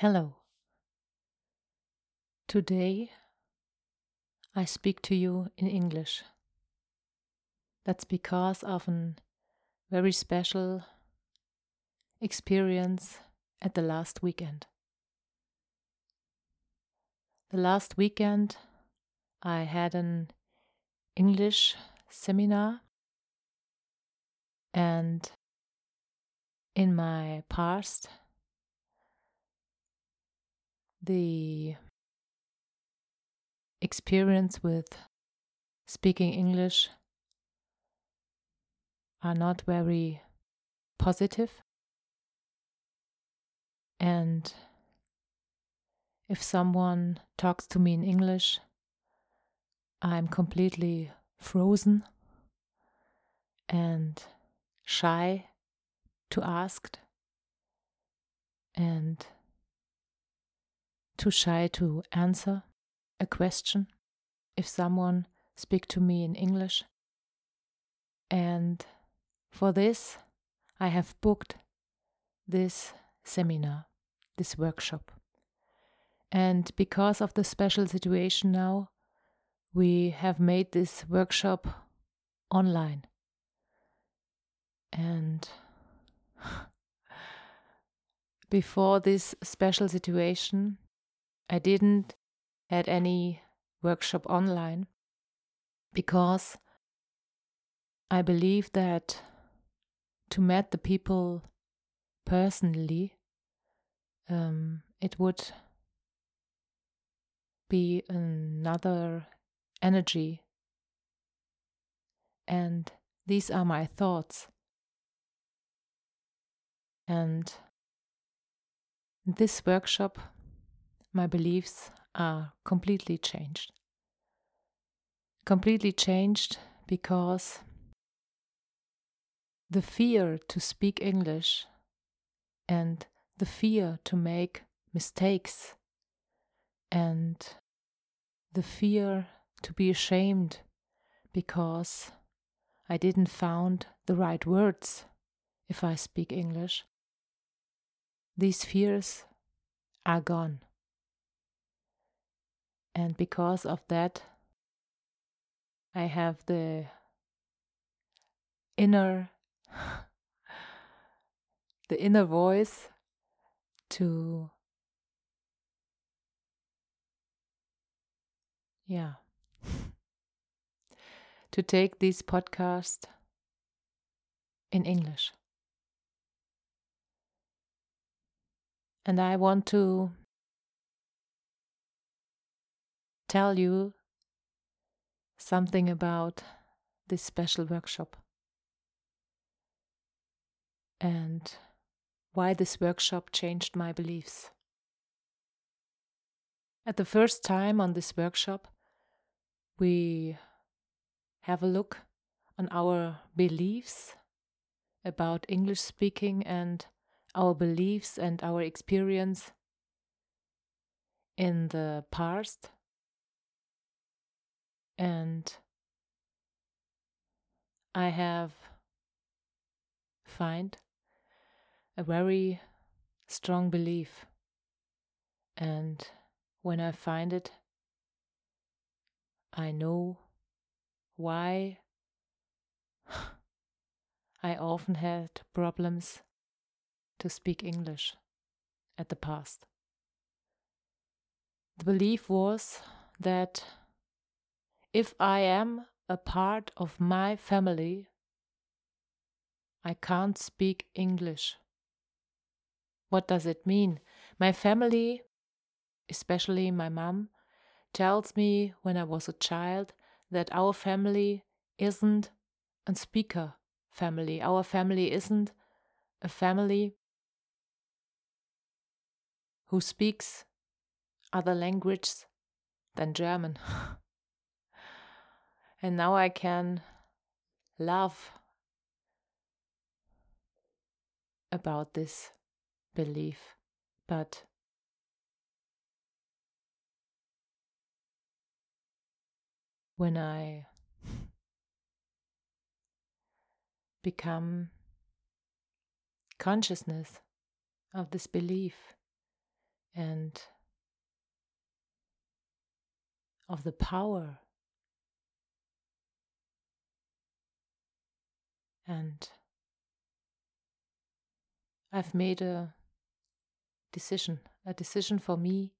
Hello. Today I speak to you in English. That's because of a very special experience at the last weekend. The last weekend I had an English seminar and in my past the experience with speaking English are not very positive. And if someone talks to me in English, I'm completely frozen and shy to ask and too shy to answer a question if someone speak to me in English. And for this, I have booked this seminar, this workshop. And because of the special situation now, we have made this workshop online. And before this special situation, I didn't had any workshop online because I believe that to meet the people personally, um, it would be another energy. And these are my thoughts. And this workshop my beliefs are completely changed. Completely changed because the fear to speak English and the fear to make mistakes and the fear to be ashamed because I didn't found the right words if I speak English. These fears are gone. And because of that, I have the inner the inner voice to yeah to take this podcast in English. And I want to tell you something about this special workshop and why this workshop changed my beliefs. At the first time on this workshop, we have a look on our beliefs about English speaking and our beliefs and our experience in the past and I have find a very strong belief and when I find it I know why I often had problems to speak English at the past. The belief was that if I am a part of my family, I can't speak English. What does it mean? My family especially my mom, tells me when I was a child that our family isn't a speaker family. Our family isn't a family who speaks other languages than German. and now I can love about this belief, but when I become consciousness of this belief and of the power and I've made a decision, a decision for me,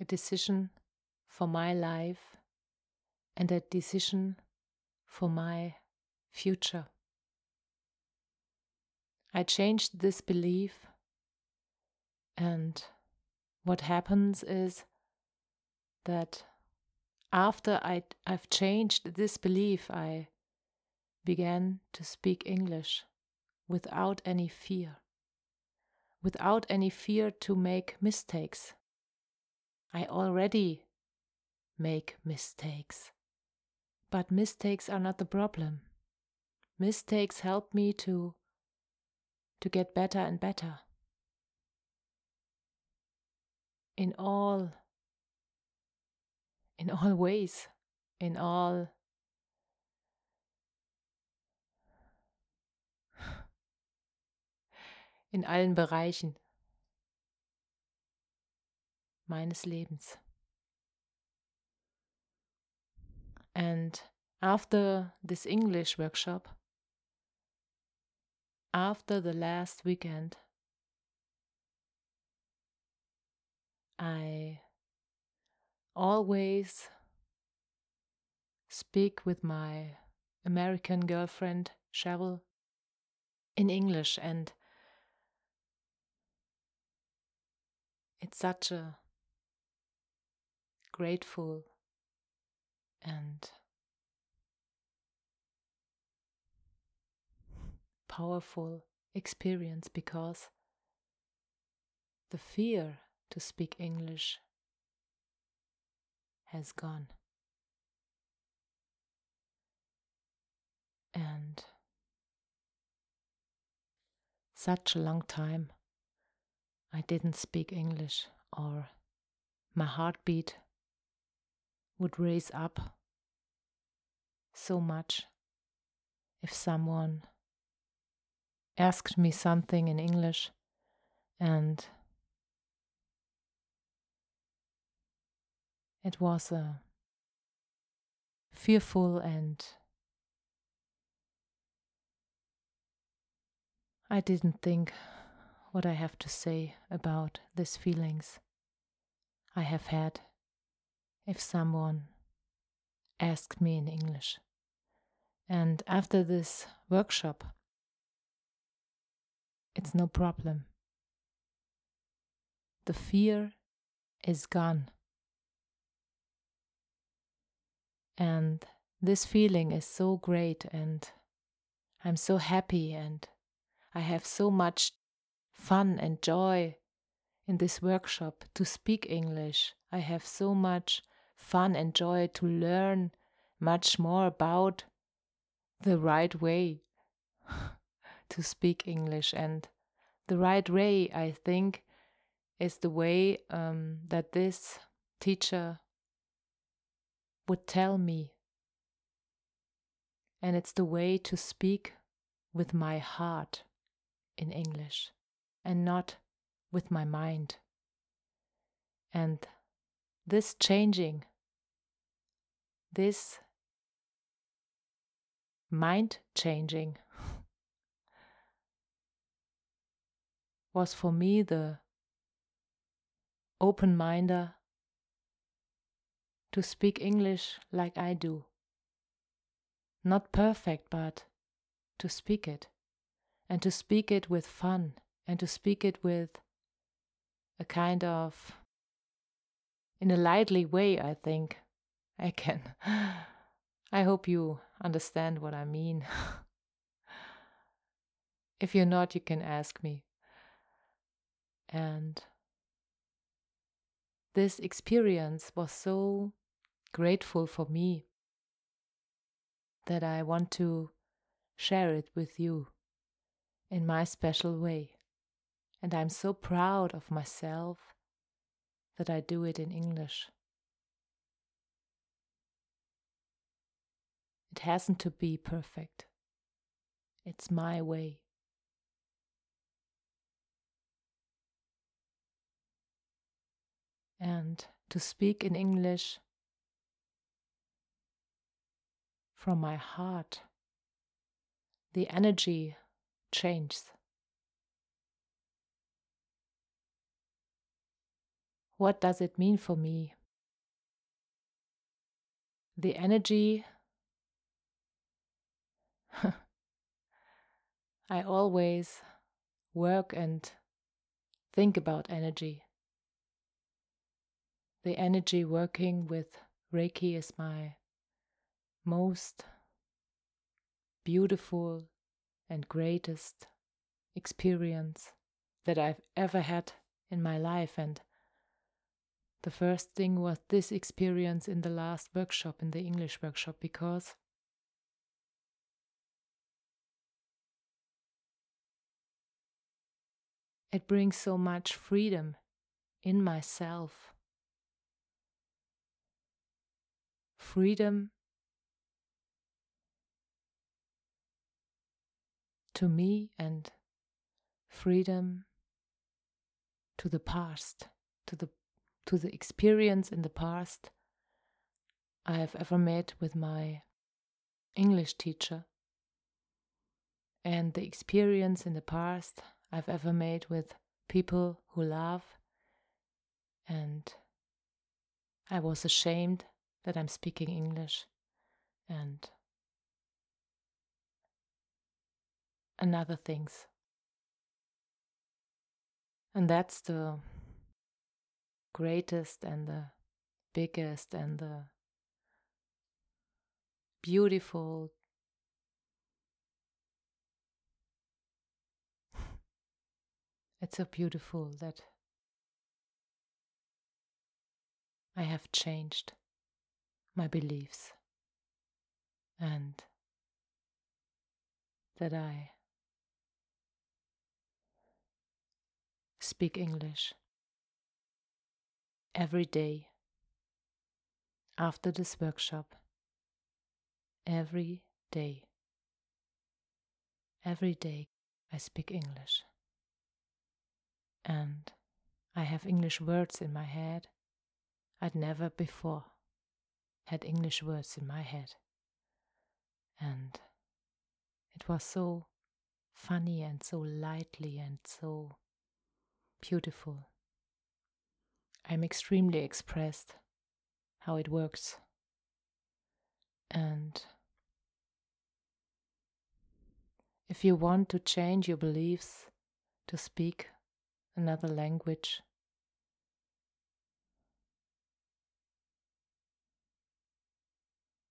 a decision for my life, and a decision for my future. I changed this belief, and what happens is that after I, I've changed this belief, I began to speak English without any fear, without any fear to make mistakes. I already make mistakes. But mistakes are not the problem. Mistakes help me to to get better and better. In all in all ways, in all in allen Bereichen meines Lebens. And after this English workshop, after the last weekend, I always speak with my American girlfriend, Cheryl, in English, and it's such a grateful and powerful experience because the fear to speak English has gone. And such a long time I didn't speak English or my heartbeat would raise up so much if someone asked me something in English and it was a fearful and I didn't think what I have to say about these feelings I have had if someone asked me in English. And after this workshop, it's no problem. The fear is gone. And this feeling is so great, and I'm so happy, and I have so much fun and joy in this workshop to speak English. I have so much fun and joy to learn much more about the right way to speak English. And the right way, I think, is the way um, that this teacher would tell me. And it's the way to speak with my heart in English and not with my mind. And this changing, this mind changing was for me the open minder to speak English like I do. Not perfect, but to speak it, and to speak it with fun, and to speak it with a kind of in a lively way, I think I can. I hope you understand what I mean. if you're not, you can ask me. And this experience was so grateful for me that I want to share it with you in my special way. And I'm so proud of myself that I do it in English. It hasn't to be perfect, it's my way. And to speak in English from my heart, the energy changes. What does it mean for me? The energy I always work and think about energy. The energy working with Reiki is my most beautiful and greatest experience that I've ever had in my life. And the first thing was this experience in the last workshop, in the English workshop, because it brings so much freedom in myself. Freedom to me and freedom to the past, to the to the experience in the past I have ever made with my English teacher and the experience in the past I've ever made with people who love and I was ashamed that I'm speaking English and another things. And that's the greatest and the biggest and the beautiful it's so beautiful that I have changed my beliefs and that I speak English every day after this workshop. Every day. Every day I speak English. And I have English words in my head I'd never before had English words in my head. And it was so funny and so lightly and so beautiful. I'm extremely expressed how it works. And if you want to change your beliefs, to speak another language,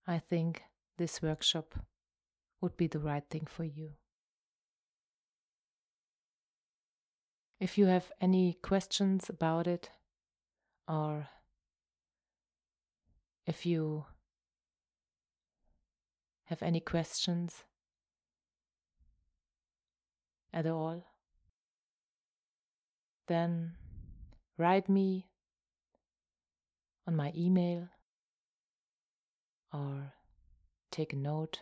I think this workshop would be the right thing for you. If you have any questions about it, or if you have any questions at all, then write me on my email or take a note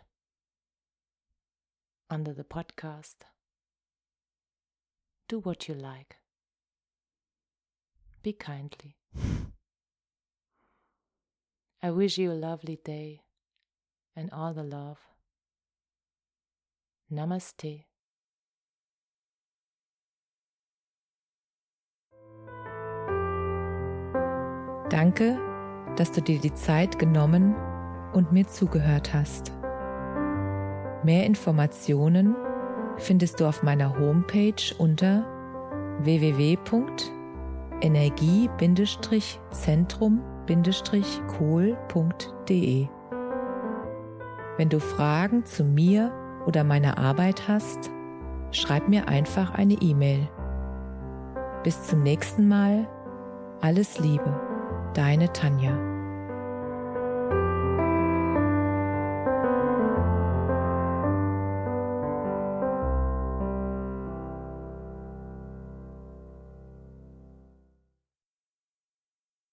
under the podcast. Do what you like. Be kindly. I wish you a lovely day and all the love. Namaste. Danke, dass du dir die Zeit genommen und mir zugehört hast. Mehr Informationen findest du auf meiner Homepage unter www energie-zentrum-kohl.de. Wenn du Fragen zu mir oder meiner Arbeit hast, schreib mir einfach eine E-Mail. Bis zum nächsten Mal. Alles Liebe, deine Tanja.